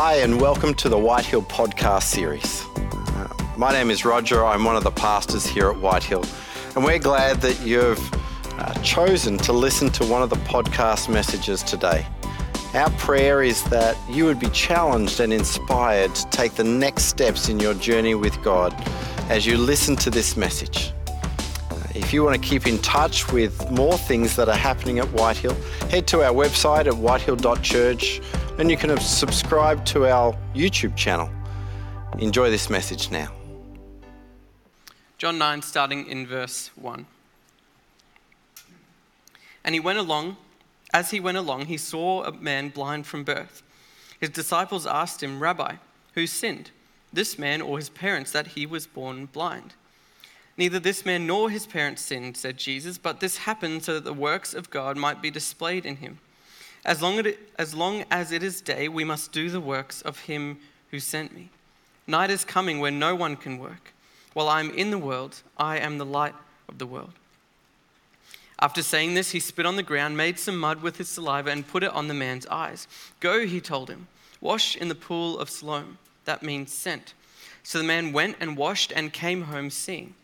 Hi, and welcome to the Whitehill podcast series. Uh, my name is Roger. I'm one of the pastors here at Whitehill, and we're glad that you've uh, chosen to listen to one of the podcast messages today. Our prayer is that you would be challenged and inspired to take the next steps in your journey with God as you listen to this message. If you want to keep in touch with more things that are happening at Whitehill, head to our website at whitehill.church and you can subscribe to our YouTube channel. Enjoy this message now. John 9, starting in verse 1. And he went along, as he went along, he saw a man blind from birth. His disciples asked him, Rabbi, who sinned, this man or his parents, that he was born blind? Neither this man nor his parents sinned, said Jesus, but this happened so that the works of God might be displayed in him. As long, as long as it is day, we must do the works of him who sent me. Night is coming when no one can work. While I am in the world, I am the light of the world. After saying this, he spit on the ground, made some mud with his saliva, and put it on the man's eyes. Go, he told him, wash in the pool of Siloam. That means sent. So the man went and washed and came home seeing.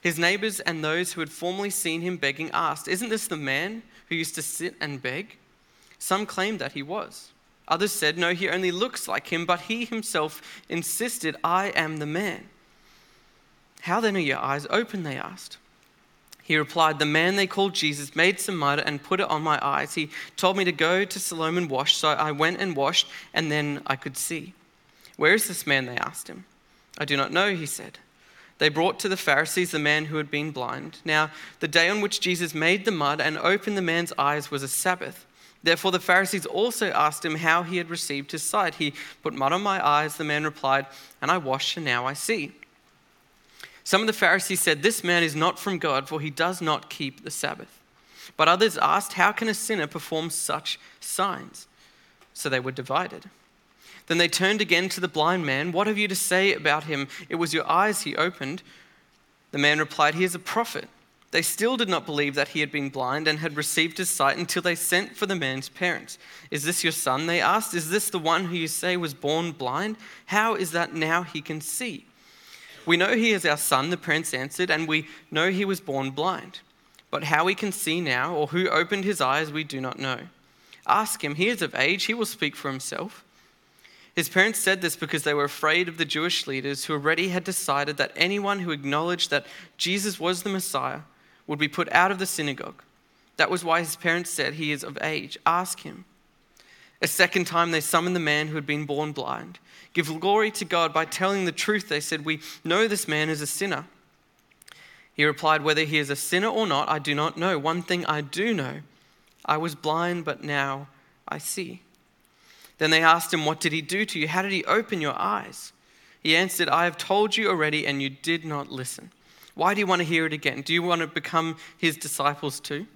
His neighbors and those who had formerly seen him begging asked, Isn't this the man who used to sit and beg? Some claimed that he was. Others said, No, he only looks like him, but he himself insisted, I am the man. How then are your eyes open? They asked. He replied, The man they called Jesus made some mud and put it on my eyes. He told me to go to Siloam and wash, so I went and washed, and then I could see. Where is this man? They asked him. I do not know, he said. They brought to the Pharisees the man who had been blind. Now, the day on which Jesus made the mud and opened the man's eyes was a Sabbath. Therefore, the Pharisees also asked him how he had received his sight. He put mud on my eyes, the man replied, and I washed, and now I see. Some of the Pharisees said, This man is not from God, for he does not keep the Sabbath. But others asked, How can a sinner perform such signs? So they were divided. Then they turned again to the blind man. What have you to say about him? It was your eyes he opened. The man replied, He is a prophet. They still did not believe that he had been blind and had received his sight until they sent for the man's parents. Is this your son? They asked. Is this the one who you say was born blind? How is that now he can see? We know he is our son, the parents answered, and we know he was born blind. But how he can see now, or who opened his eyes, we do not know. Ask him. He is of age, he will speak for himself. His parents said this because they were afraid of the Jewish leaders who already had decided that anyone who acknowledged that Jesus was the Messiah would be put out of the synagogue. That was why his parents said, He is of age. Ask him. A second time, they summoned the man who had been born blind. Give glory to God by telling the truth, they said. We know this man is a sinner. He replied, Whether he is a sinner or not, I do not know. One thing I do know I was blind, but now I see. Then they asked him, What did he do to you? How did he open your eyes? He answered, I have told you already, and you did not listen. Why do you want to hear it again? Do you want to become his disciples too?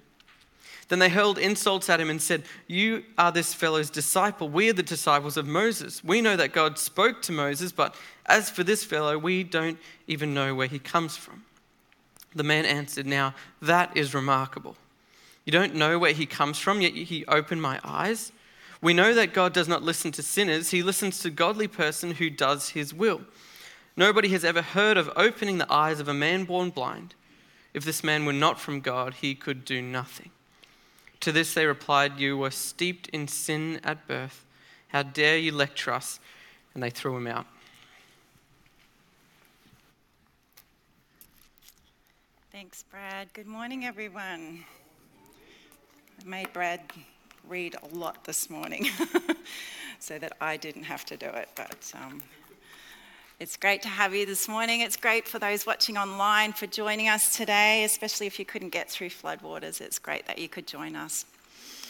Then they hurled insults at him and said, You are this fellow's disciple. We are the disciples of Moses. We know that God spoke to Moses, but as for this fellow, we don't even know where he comes from. The man answered, Now that is remarkable. You don't know where he comes from, yet he opened my eyes. We know that God does not listen to sinners, he listens to godly person who does his will. Nobody has ever heard of opening the eyes of a man born blind. If this man were not from God, he could do nothing. To this they replied, You were steeped in sin at birth. How dare you lecture us? And they threw him out. Thanks, Brad. Good morning, everyone. I made Brad read a lot this morning so that I didn't have to do it, but um, it's great to have you this morning. It's great for those watching online for joining us today, especially if you couldn't get through floodwaters. It's great that you could join us.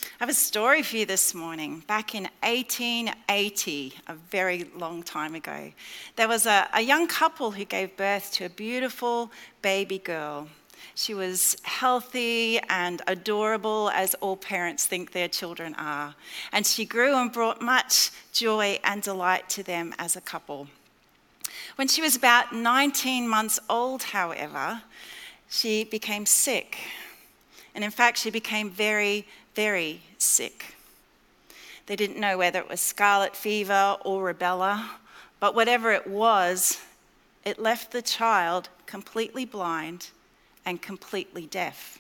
I have a story for you this morning. Back in 1880, a very long time ago, there was a, a young couple who gave birth to a beautiful baby girl. She was healthy and adorable, as all parents think their children are. And she grew and brought much joy and delight to them as a couple. When she was about 19 months old, however, she became sick. And in fact, she became very, very sick. They didn't know whether it was scarlet fever or rubella, but whatever it was, it left the child completely blind and completely deaf.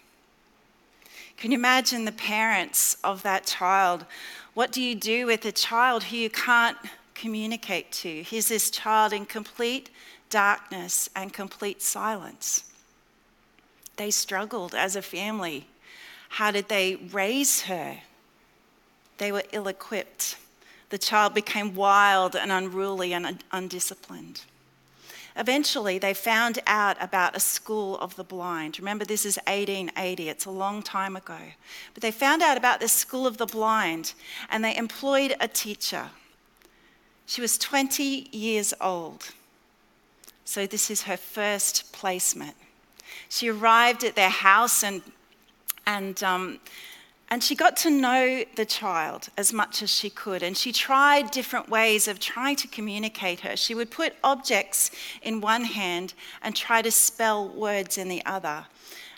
Can you imagine the parents of that child? What do you do with a child who you can't communicate to? Here's this child in complete darkness and complete silence. They struggled as a family. How did they raise her? They were ill equipped. The child became wild and unruly and undisciplined. Eventually, they found out about a school of the blind. Remember, this is 1880, it's a long time ago. But they found out about this school of the blind and they employed a teacher. She was 20 years old. So, this is her first placement. She arrived at their house and, and um, and she got to know the child as much as she could, and she tried different ways of trying to communicate her. She would put objects in one hand and try to spell words in the other.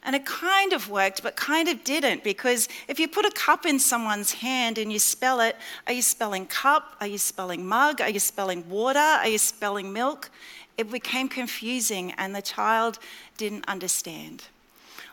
And it kind of worked, but kind of didn't, because if you put a cup in someone's hand and you spell it, are you spelling cup? Are you spelling mug? Are you spelling water? Are you spelling milk? It became confusing, and the child didn't understand.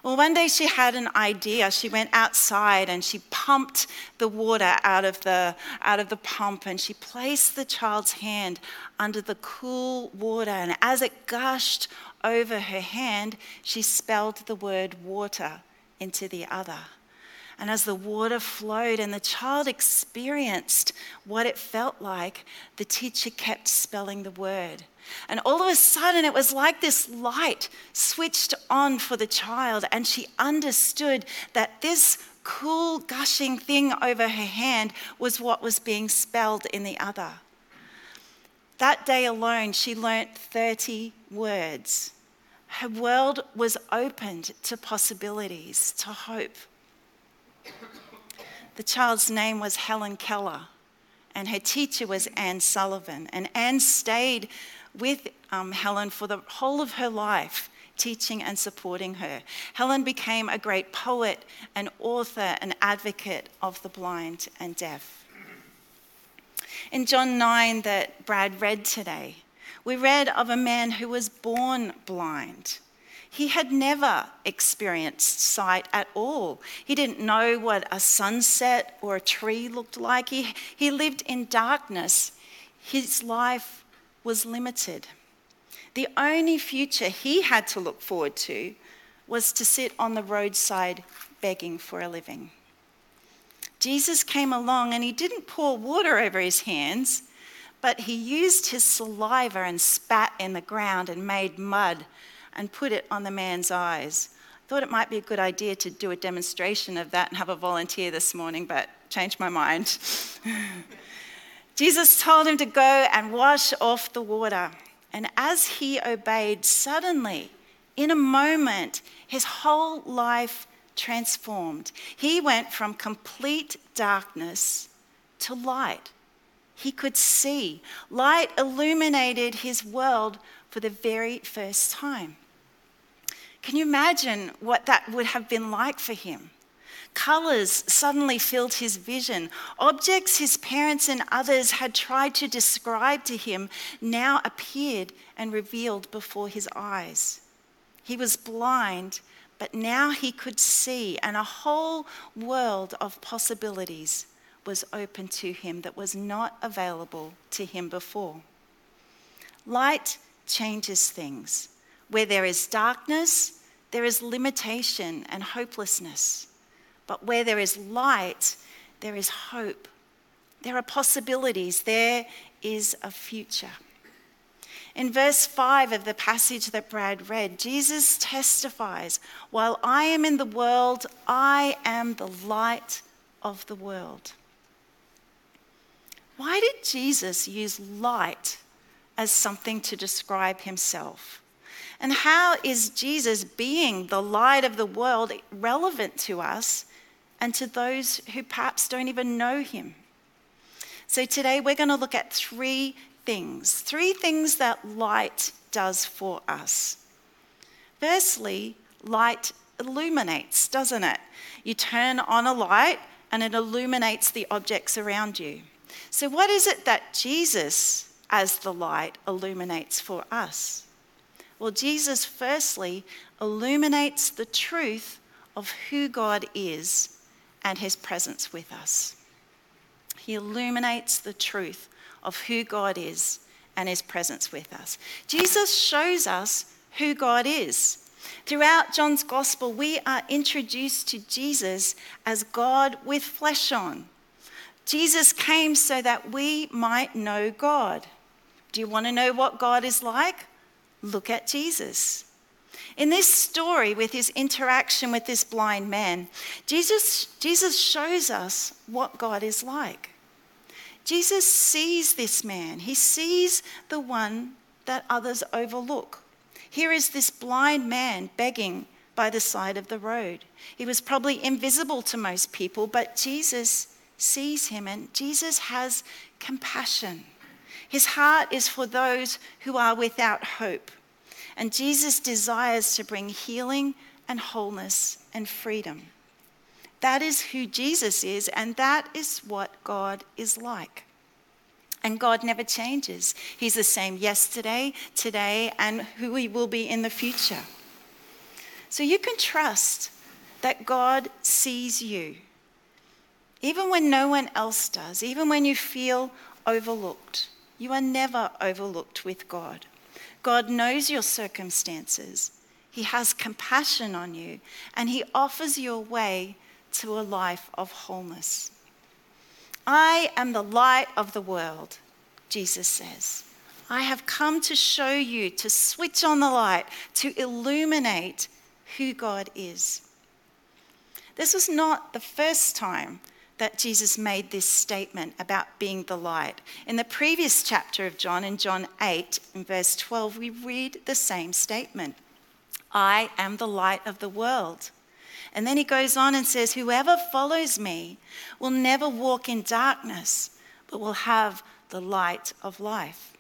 Well, one day she had an idea. She went outside and she pumped the water out of the, out of the pump and she placed the child's hand under the cool water. And as it gushed over her hand, she spelled the word water into the other. And as the water flowed and the child experienced what it felt like, the teacher kept spelling the word. And all of a sudden, it was like this light switched on for the child, and she understood that this cool, gushing thing over her hand was what was being spelled in the other. That day alone, she learnt 30 words. Her world was opened to possibilities, to hope. The child's name was Helen Keller, and her teacher was Anne Sullivan. And Anne stayed with um, Helen for the whole of her life, teaching and supporting her. Helen became a great poet, an author, an advocate of the blind and deaf. In John 9, that Brad read today, we read of a man who was born blind. He had never experienced sight at all. He didn't know what a sunset or a tree looked like. He, he lived in darkness. His life was limited. The only future he had to look forward to was to sit on the roadside begging for a living. Jesus came along and he didn't pour water over his hands, but he used his saliva and spat in the ground and made mud and put it on the man's eyes. I thought it might be a good idea to do a demonstration of that and have a volunteer this morning, but changed my mind. Jesus told him to go and wash off the water. And as he obeyed, suddenly, in a moment, his whole life transformed. He went from complete darkness to light. He could see. Light illuminated his world for the very first time. Can you imagine what that would have been like for him? Colors suddenly filled his vision. Objects his parents and others had tried to describe to him now appeared and revealed before his eyes. He was blind, but now he could see, and a whole world of possibilities was open to him that was not available to him before. Light changes things. Where there is darkness, there is limitation and hopelessness. But where there is light, there is hope. There are possibilities. There is a future. In verse 5 of the passage that Brad read, Jesus testifies, While I am in the world, I am the light of the world. Why did Jesus use light as something to describe himself? And how is Jesus being the light of the world relevant to us and to those who perhaps don't even know him. So today we're going to look at three things, three things that light does for us. Firstly, light illuminates, doesn't it? You turn on a light and it illuminates the objects around you. So, what is it that Jesus, as the light, illuminates for us? Well, Jesus firstly illuminates the truth of who God is and his presence with us. He illuminates the truth of who God is and his presence with us. Jesus shows us who God is. Throughout John's gospel, we are introduced to Jesus as God with flesh on. Jesus came so that we might know God. Do you want to know what God is like? Look at Jesus. In this story, with his interaction with this blind man, Jesus, Jesus shows us what God is like. Jesus sees this man, he sees the one that others overlook. Here is this blind man begging by the side of the road. He was probably invisible to most people, but Jesus sees him and Jesus has compassion. His heart is for those who are without hope. And Jesus desires to bring healing and wholeness and freedom. That is who Jesus is, and that is what God is like. And God never changes. He's the same yesterday, today, and who He will be in the future. So you can trust that God sees you, even when no one else does, even when you feel overlooked. You are never overlooked with God. God knows your circumstances. He has compassion on you, and He offers you a way to a life of wholeness. I am the light of the world, Jesus says. I have come to show you, to switch on the light, to illuminate who God is. This was not the first time that Jesus made this statement about being the light. In the previous chapter of John, in John 8, in verse 12, we read the same statement I am the light of the world. And then he goes on and says, Whoever follows me will never walk in darkness, but will have the light of life.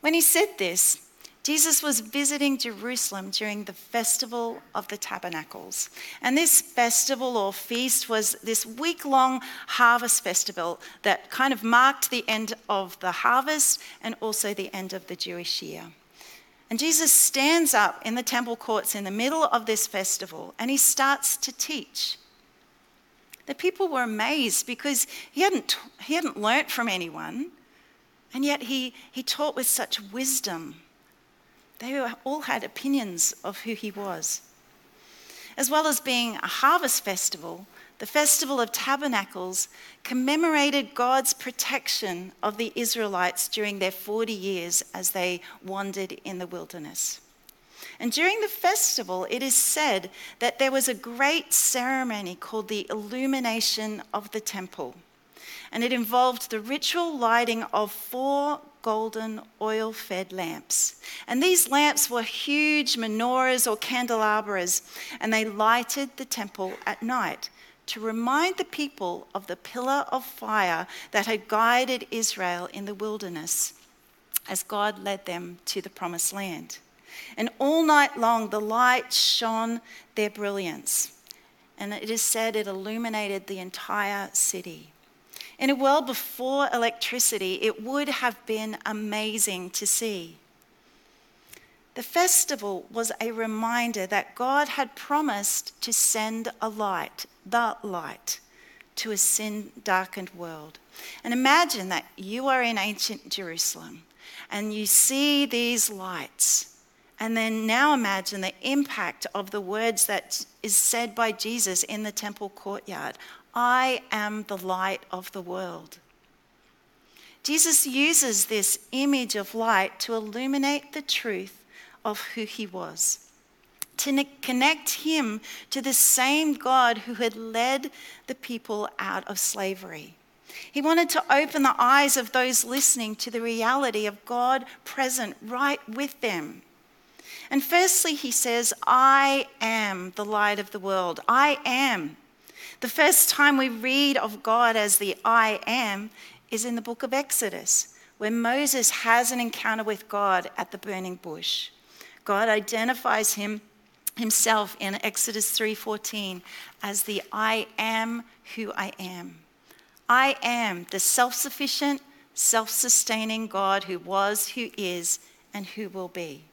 When he said this, Jesus was visiting Jerusalem during the festival of the tabernacles. And this festival or feast was this week long harvest festival that kind of marked the end of the harvest and also the end of the Jewish year. And Jesus stands up in the temple courts in the middle of this festival and he starts to teach. The people were amazed because he hadn't, he hadn't learnt from anyone, and yet he, he taught with such wisdom they all had opinions of who he was. As well as being a harvest festival, the Festival of Tabernacles commemorated God's protection of the Israelites during their 40 years as they wandered in the wilderness. And during the festival, it is said that there was a great ceremony called the illumination of the temple. And it involved the ritual lighting of four golden oil fed lamps. And these lamps were huge menorahs or candelabras, and they lighted the temple at night to remind the people of the pillar of fire that had guided Israel in the wilderness as God led them to the promised land. And all night long, the light shone their brilliance. And it is said it illuminated the entire city. In a world before electricity, it would have been amazing to see. The festival was a reminder that God had promised to send a light, the light, to a sin darkened world. And imagine that you are in ancient Jerusalem and you see these lights. And then now imagine the impact of the words that is said by Jesus in the temple courtyard I am the light of the world. Jesus uses this image of light to illuminate the truth of who he was, to connect him to the same God who had led the people out of slavery. He wanted to open the eyes of those listening to the reality of God present right with them. And firstly, he says, I am the light of the world. I am. The first time we read of God as the I am is in the book of Exodus, where Moses has an encounter with God at the burning bush. God identifies him himself in Exodus 3:14 as the I am who I am. I am the self-sufficient, self-sustaining God who was, who is, and who will be.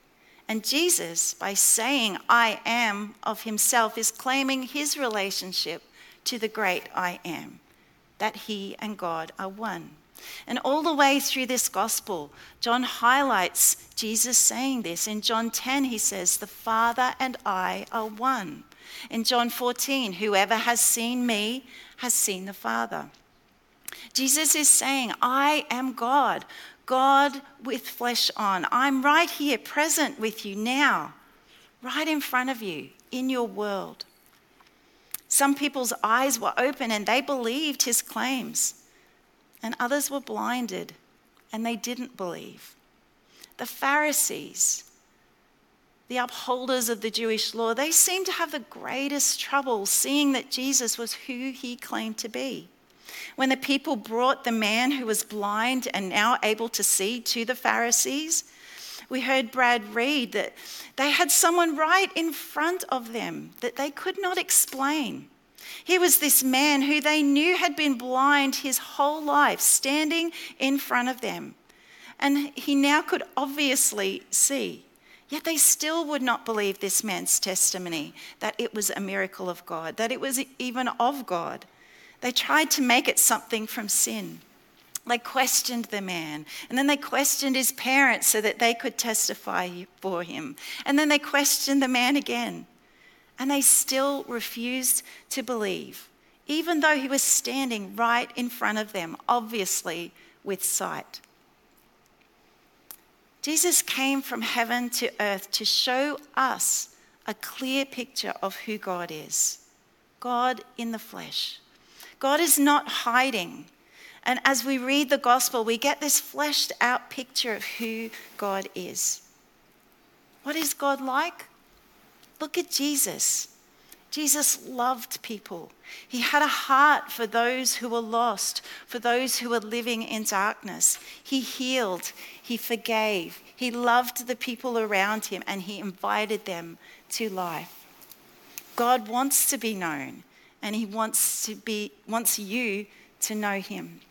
And Jesus, by saying I am of himself, is claiming his relationship to the great I am, that he and God are one. And all the way through this gospel, John highlights Jesus saying this. In John 10, he says, The Father and I are one. In John 14, whoever has seen me has seen the Father. Jesus is saying, I am God, God with flesh on. I'm right here, present with you now, right in front of you, in your world. Some people's eyes were open and they believed his claims, and others were blinded and they didn't believe. The Pharisees, the upholders of the Jewish law, they seemed to have the greatest trouble seeing that Jesus was who he claimed to be. When the people brought the man who was blind and now able to see to the Pharisees, we heard Brad read that they had someone right in front of them that they could not explain. He was this man who they knew had been blind his whole life, standing in front of them. And he now could obviously see. Yet they still would not believe this man's testimony that it was a miracle of God, that it was even of God. They tried to make it something from sin. They questioned the man, and then they questioned his parents so that they could testify for him. And then they questioned the man again, and they still refused to believe, even though he was standing right in front of them, obviously with sight. Jesus came from heaven to earth to show us a clear picture of who God is God in the flesh. God is not hiding. And as we read the gospel, we get this fleshed out picture of who God is. What is God like? Look at Jesus. Jesus loved people. He had a heart for those who were lost, for those who were living in darkness. He healed, he forgave, he loved the people around him, and he invited them to life. God wants to be known and he wants to be wants you to know him.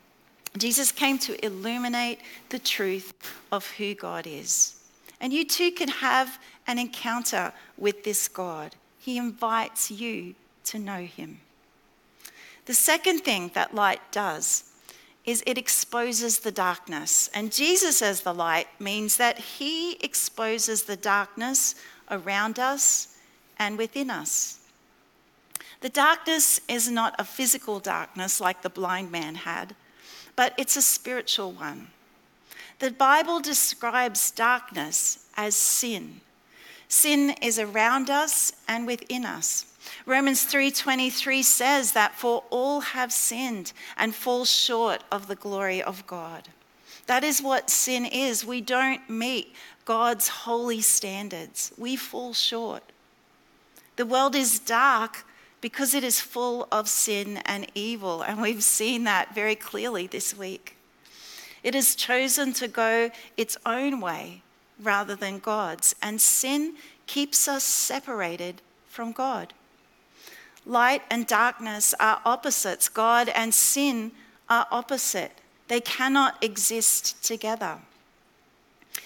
Jesus came to illuminate the truth of who God is. And you too can have an encounter with this God. He invites you to know him. The second thing that light does is it exposes the darkness. And Jesus as the light means that he exposes the darkness around us and within us. The darkness is not a physical darkness like the blind man had, but it's a spiritual one. The Bible describes darkness as sin. Sin is around us and within us. Romans 3:23 says that for all have sinned and fall short of the glory of God. That is what sin is. We don't meet God's holy standards. We fall short. The world is dark because it is full of sin and evil. And we've seen that very clearly this week. It has chosen to go its own way rather than God's, and sin keeps us separated from God. Light and darkness are opposites, God and sin are opposite. They cannot exist together.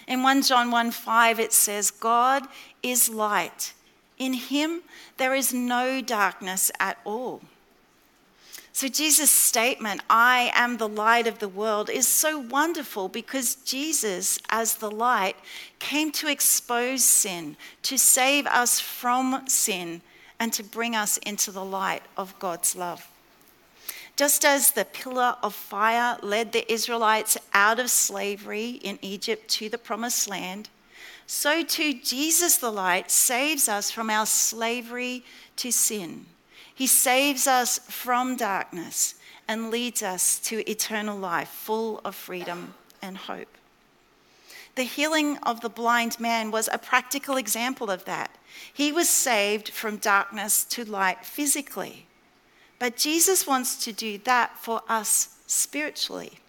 In 1 John 1 5, it says, God is light in him, there is no darkness at all. So, Jesus' statement, I am the light of the world, is so wonderful because Jesus, as the light, came to expose sin, to save us from sin, and to bring us into the light of God's love. Just as the pillar of fire led the Israelites out of slavery in Egypt to the promised land, so too Jesus the light saves us from our slavery to sin. He saves us from darkness and leads us to eternal life, full of freedom and hope. The healing of the blind man was a practical example of that. He was saved from darkness to light physically. But Jesus wants to do that for us spiritually.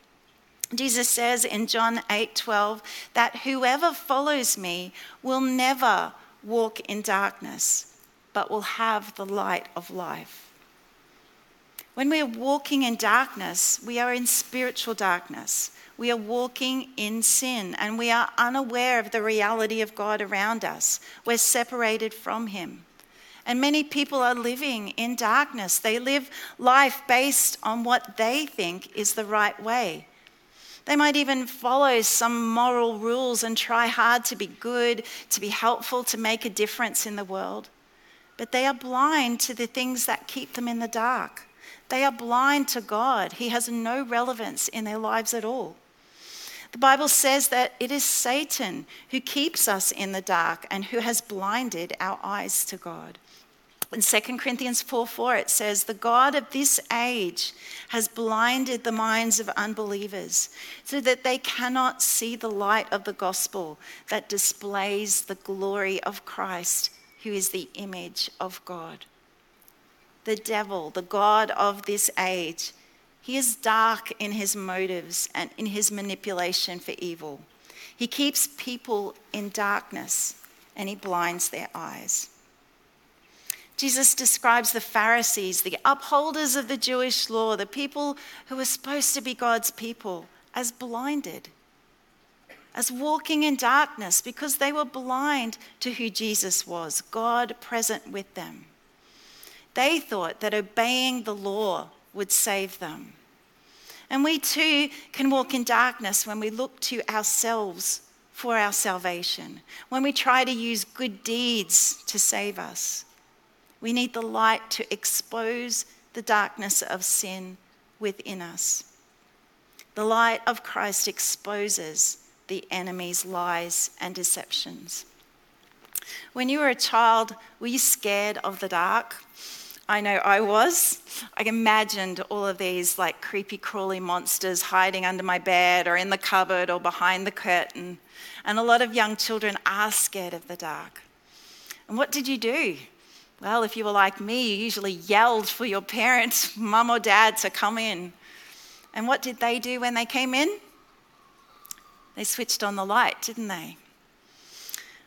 Jesus says in John 8:12 that whoever follows me will never walk in darkness, but will have the light of life. When we are walking in darkness, we are in spiritual darkness. We are walking in sin and we are unaware of the reality of God around us. We're separated from Him. And many people are living in darkness. They live life based on what they think is the right way. They might even follow some moral rules and try hard to be good, to be helpful, to make a difference in the world. But they are blind to the things that keep them in the dark. They are blind to God. He has no relevance in their lives at all. The Bible says that it is Satan who keeps us in the dark and who has blinded our eyes to God. In 2 Corinthians 4 4, it says, The God of this age has blinded the minds of unbelievers so that they cannot see the light of the gospel that displays the glory of Christ, who is the image of God the devil, the God of this age. He is dark in his motives and in his manipulation for evil. He keeps people in darkness and he blinds their eyes. Jesus describes the Pharisees, the upholders of the Jewish law, the people who were supposed to be God's people, as blinded, as walking in darkness because they were blind to who Jesus was, God present with them. They thought that obeying the law would save them. And we too can walk in darkness when we look to ourselves for our salvation, when we try to use good deeds to save us. We need the light to expose the darkness of sin within us. The light of Christ exposes the enemy's lies and deceptions. When you were a child, were you scared of the dark? I know I was. I imagined all of these like creepy, crawly monsters hiding under my bed or in the cupboard or behind the curtain. And a lot of young children are scared of the dark. And what did you do? Well, if you were like me, you usually yelled for your parents, mum or dad, to come in. And what did they do when they came in? They switched on the light, didn't they?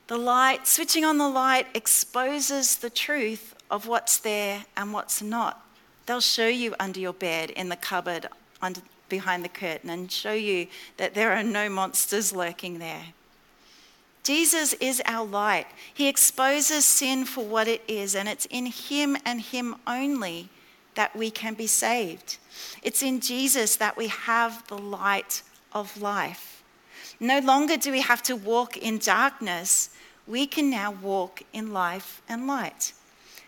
The light, switching on the light, exposes the truth of what's there and what's not. They'll show you under your bed, in the cupboard, under, behind the curtain, and show you that there are no monsters lurking there. Jesus is our light. He exposes sin for what it is, and it's in Him and Him only that we can be saved. It's in Jesus that we have the light of life. No longer do we have to walk in darkness, we can now walk in life and light.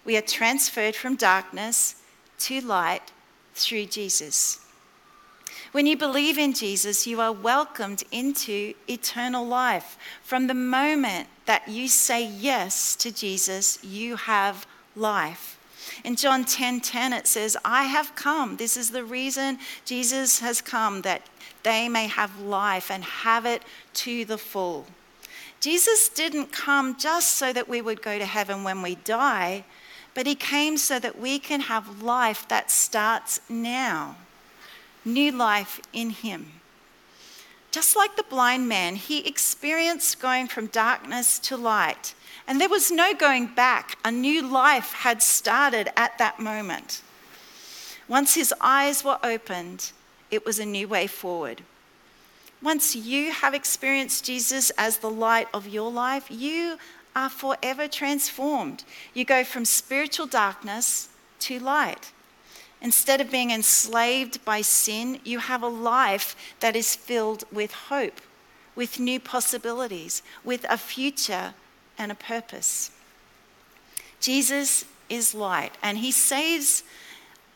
We are transferred from darkness to light through Jesus. When you believe in Jesus, you are welcomed into eternal life. From the moment that you say yes to Jesus, you have life. In John 10:10 10, 10, it says, "I have come. This is the reason Jesus has come that they may have life and have it to the full." Jesus didn't come just so that we would go to heaven when we die, but he came so that we can have life that starts now, new life in him. Just like the blind man, he experienced going from darkness to light, and there was no going back. A new life had started at that moment. Once his eyes were opened, it was a new way forward. Once you have experienced Jesus as the light of your life, you are forever transformed. You go from spiritual darkness to light. Instead of being enslaved by sin, you have a life that is filled with hope, with new possibilities, with a future and a purpose. Jesus is light, and he saves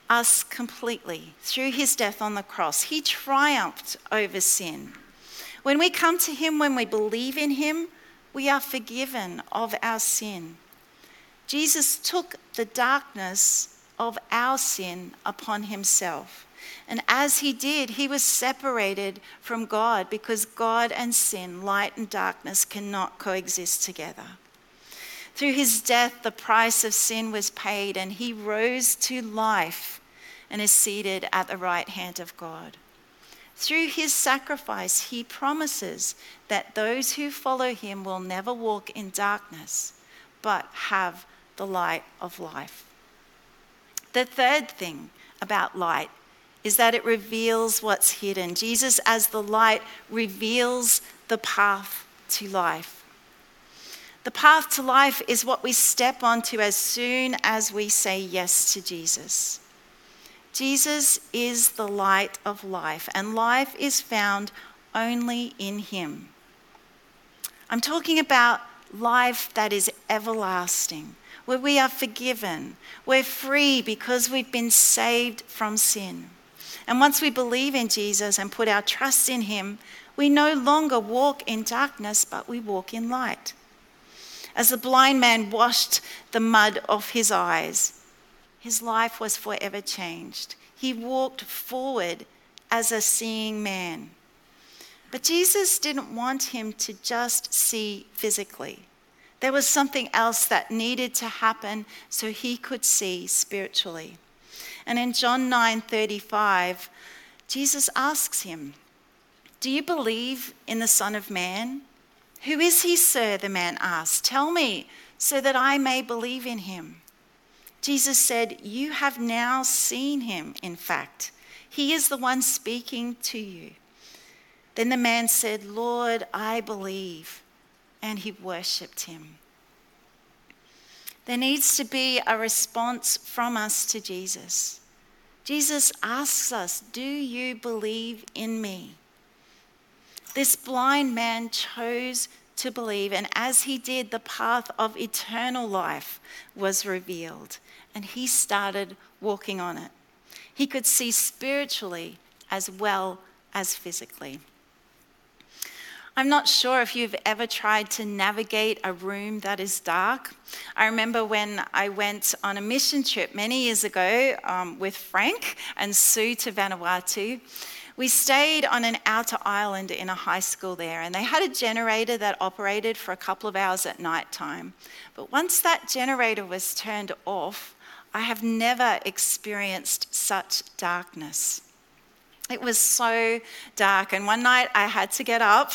us completely through his death on the cross. He triumphed over sin. When we come to him, when we believe in him, we are forgiven of our sin. Jesus took the darkness of our sin upon himself. And as he did, he was separated from God because God and sin, light and darkness, cannot coexist together. Through his death, the price of sin was paid, and he rose to life and is seated at the right hand of God. Through his sacrifice, he promises that those who follow him will never walk in darkness, but have the light of life. The third thing about light is that it reveals what's hidden. Jesus, as the light, reveals the path to life. The path to life is what we step onto as soon as we say yes to Jesus. Jesus is the light of life, and life is found only in Him. I'm talking about life that is everlasting, where we are forgiven, we're free because we've been saved from sin. And once we believe in Jesus and put our trust in Him, we no longer walk in darkness, but we walk in light. As the blind man washed the mud off his eyes, his life was forever changed. He walked forward as a seeing man. But Jesus didn't want him to just see physically. There was something else that needed to happen so he could see spiritually. And in John 9:35, Jesus asks him, "Do you believe in the Son of Man?" "Who is he, sir?" the man asked. "Tell me so that I may believe in him." Jesus said, "You have now seen him, in fact. He is the one speaking to you." Then the man said, Lord, I believe. And he worshipped him. There needs to be a response from us to Jesus. Jesus asks us, Do you believe in me? This blind man chose to believe, and as he did, the path of eternal life was revealed, and he started walking on it. He could see spiritually as well as physically. I'm not sure if you've ever tried to navigate a room that is dark. I remember when I went on a mission trip many years ago um, with Frank and Sue to Vanuatu. We stayed on an outer island in a high school there, and they had a generator that operated for a couple of hours at night time. But once that generator was turned off, I have never experienced such darkness. It was so dark, and one night I had to get up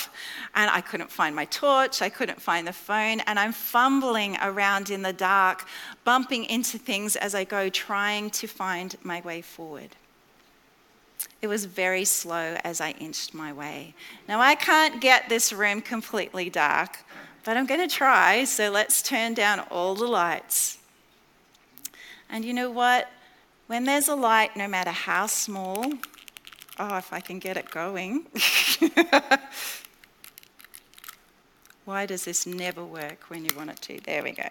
and I couldn't find my torch, I couldn't find the phone, and I'm fumbling around in the dark, bumping into things as I go, trying to find my way forward. It was very slow as I inched my way. Now, I can't get this room completely dark, but I'm going to try, so let's turn down all the lights. And you know what? When there's a light, no matter how small, Oh, if I can get it going. Why does this never work when you want it to? There we go.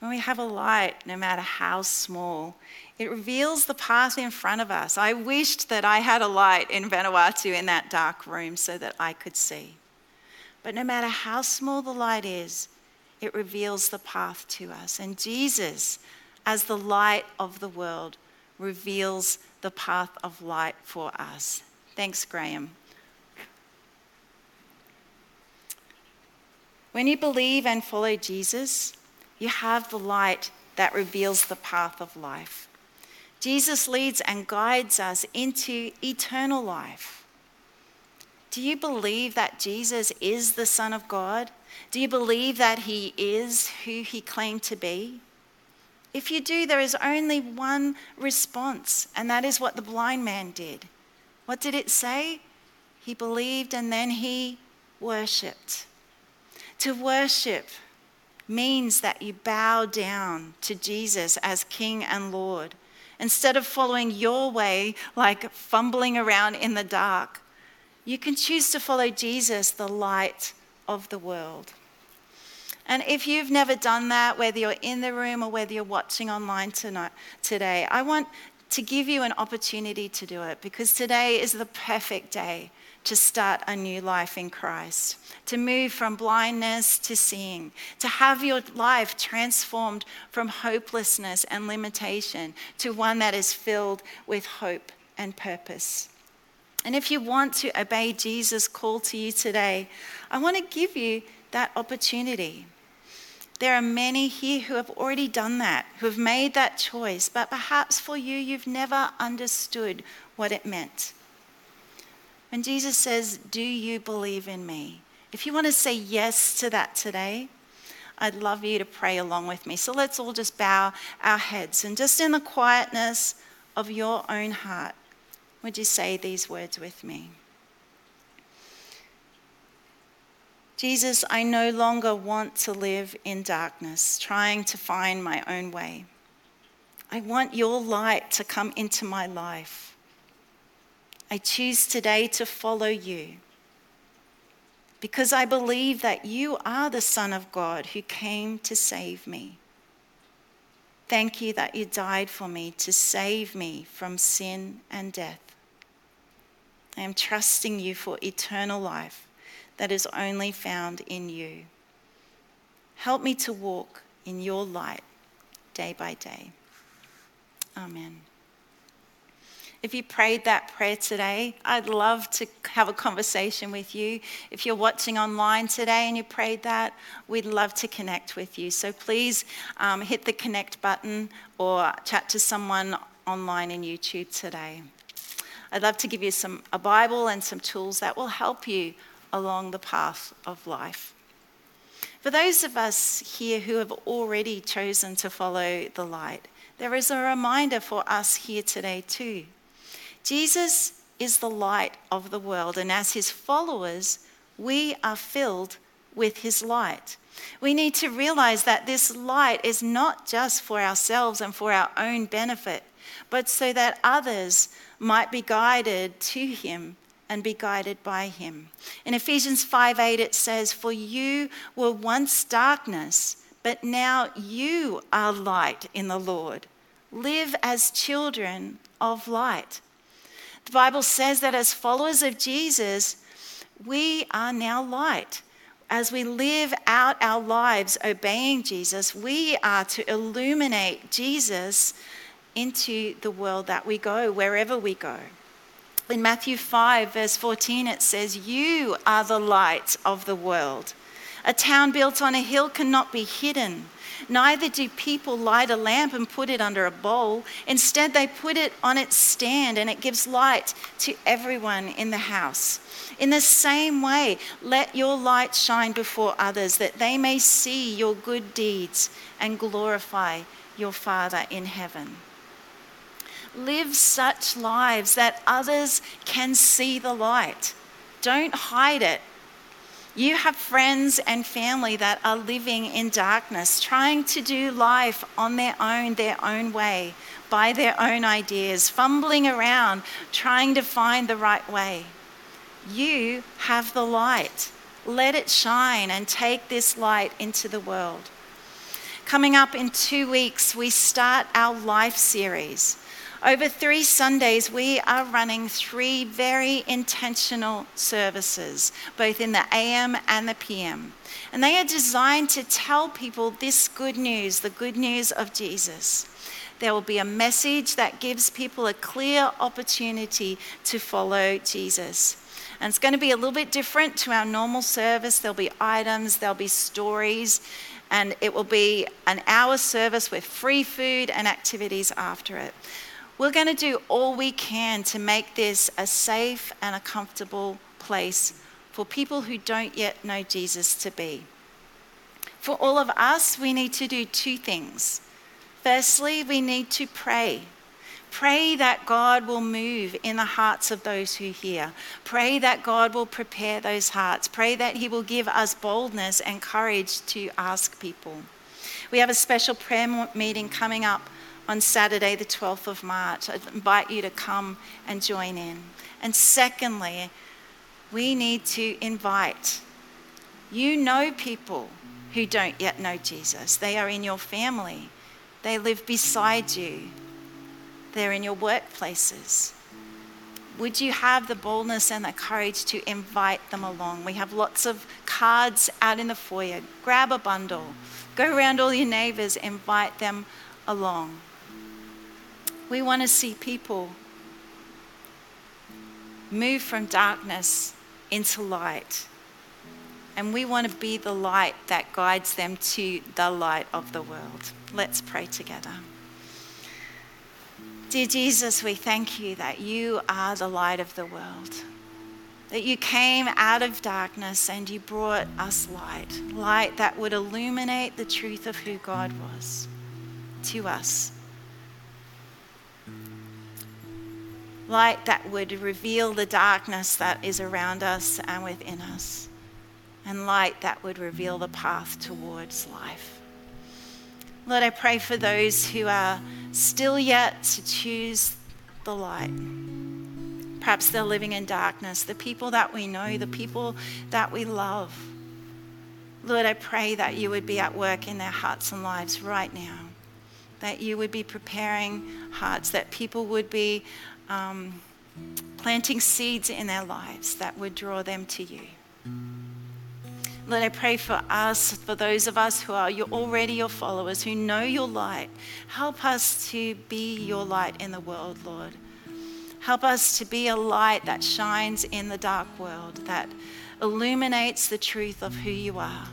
When we have a light, no matter how small, it reveals the path in front of us. I wished that I had a light in Vanuatu in that dark room so that I could see. But no matter how small the light is, it reveals the path to us. And Jesus, as the light of the world, reveals the path of light for us. Thanks, Graham. When you believe and follow Jesus, you have the light that reveals the path of life. Jesus leads and guides us into eternal life. Do you believe that Jesus is the Son of God? Do you believe that he is who he claimed to be? If you do, there is only one response, and that is what the blind man did. What did it say? He believed and then he worshipped. To worship means that you bow down to Jesus as King and Lord. Instead of following your way, like fumbling around in the dark, you can choose to follow Jesus, the light of the world. And if you've never done that, whether you're in the room or whether you're watching online tonight, today, I want to give you an opportunity to do it because today is the perfect day to start a new life in Christ, to move from blindness to seeing, to have your life transformed from hopelessness and limitation to one that is filled with hope and purpose. And if you want to obey Jesus' call to you today, I want to give you that opportunity. There are many here who have already done that, who have made that choice, but perhaps for you, you've never understood what it meant. When Jesus says, Do you believe in me? If you want to say yes to that today, I'd love you to pray along with me. So let's all just bow our heads and just in the quietness of your own heart, would you say these words with me? Jesus, I no longer want to live in darkness, trying to find my own way. I want your light to come into my life. I choose today to follow you because I believe that you are the Son of God who came to save me. Thank you that you died for me to save me from sin and death. I am trusting you for eternal life that is only found in you. Help me to walk in your light day by day. Amen. If you prayed that prayer today, I'd love to have a conversation with you. If you're watching online today and you prayed that, we'd love to connect with you. So please um, hit the connect button or chat to someone online in YouTube today. I'd love to give you some, a Bible and some tools that will help you along the path of life. For those of us here who have already chosen to follow the light, there is a reminder for us here today too. Jesus is the light of the world, and as his followers, we are filled with his light. We need to realize that this light is not just for ourselves and for our own benefit, but so that others might be guided to him and be guided by him. In Ephesians 5 8, it says, For you were once darkness, but now you are light in the Lord. Live as children of light. The Bible says that as followers of Jesus, we are now light. As we live out our lives obeying Jesus, we are to illuminate Jesus into the world that we go, wherever we go. In Matthew 5, verse 14, it says, You are the light of the world. A town built on a hill cannot be hidden. Neither do people light a lamp and put it under a bowl. Instead, they put it on its stand and it gives light to everyone in the house. In the same way, let your light shine before others that they may see your good deeds and glorify your Father in heaven. Live such lives that others can see the light. Don't hide it. You have friends and family that are living in darkness, trying to do life on their own, their own way, by their own ideas, fumbling around, trying to find the right way. You have the light. Let it shine and take this light into the world. Coming up in two weeks, we start our life series. Over three Sundays, we are running three very intentional services, both in the AM and the PM. And they are designed to tell people this good news, the good news of Jesus. There will be a message that gives people a clear opportunity to follow Jesus. And it's going to be a little bit different to our normal service. There'll be items, there'll be stories, and it will be an hour service with free food and activities after it. We're going to do all we can to make this a safe and a comfortable place for people who don't yet know Jesus to be. For all of us, we need to do two things. Firstly, we need to pray. Pray that God will move in the hearts of those who hear. Pray that God will prepare those hearts. Pray that He will give us boldness and courage to ask people. We have a special prayer meeting coming up on Saturday, the 12th of March. I invite you to come and join in. And secondly, we need to invite. You know people who don't yet know Jesus. They are in your family, they live beside you, they're in your workplaces. Would you have the boldness and the courage to invite them along? We have lots of cards out in the foyer. Grab a bundle, go around all your neighbors, invite them along. We want to see people move from darkness into light. And we want to be the light that guides them to the light of the world. Let's pray together. Dear Jesus, we thank you that you are the light of the world that you came out of darkness and you brought us light, light that would illuminate the truth of who God was to us. Light that would reveal the darkness that is around us and within us, and light that would reveal the path towards life. Lord, I pray for those who are still yet to choose the light. Perhaps they're living in darkness, the people that we know, the people that we love. Lord, I pray that you would be at work in their hearts and lives right now, that you would be preparing hearts, that people would be um, planting seeds in their lives that would draw them to you. Lord, I pray for us, for those of us who are already your followers, who know your light. Help us to be your light in the world, Lord. Help us to be a light that shines in the dark world, that illuminates the truth of who you are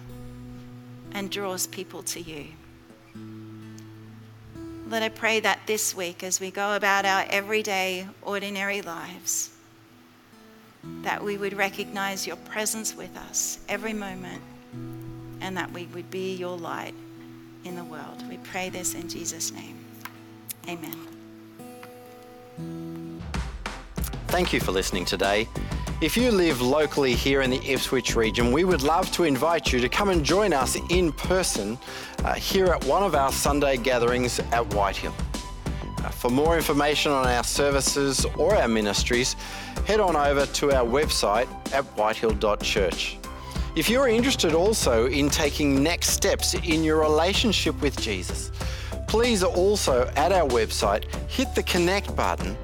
and draws people to you. Lord, I pray that this week, as we go about our everyday, ordinary lives, that we would recognize your presence with us every moment and that we would be your light in the world. We pray this in Jesus' name. Amen. Thank you for listening today. If you live locally here in the Ipswich region, we would love to invite you to come and join us in person uh, here at one of our Sunday gatherings at Whitehill. Uh, for more information on our services or our ministries, head on over to our website at whitehill.church. If you're interested also in taking next steps in your relationship with Jesus, please also at our website hit the connect button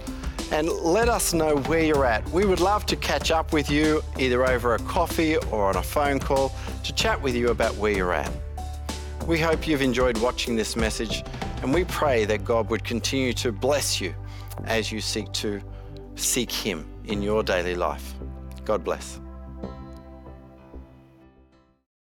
and let us know where you're at. We would love to catch up with you either over a coffee or on a phone call to chat with you about where you're at. We hope you've enjoyed watching this message and we pray that God would continue to bless you as you seek to seek Him in your daily life. God bless.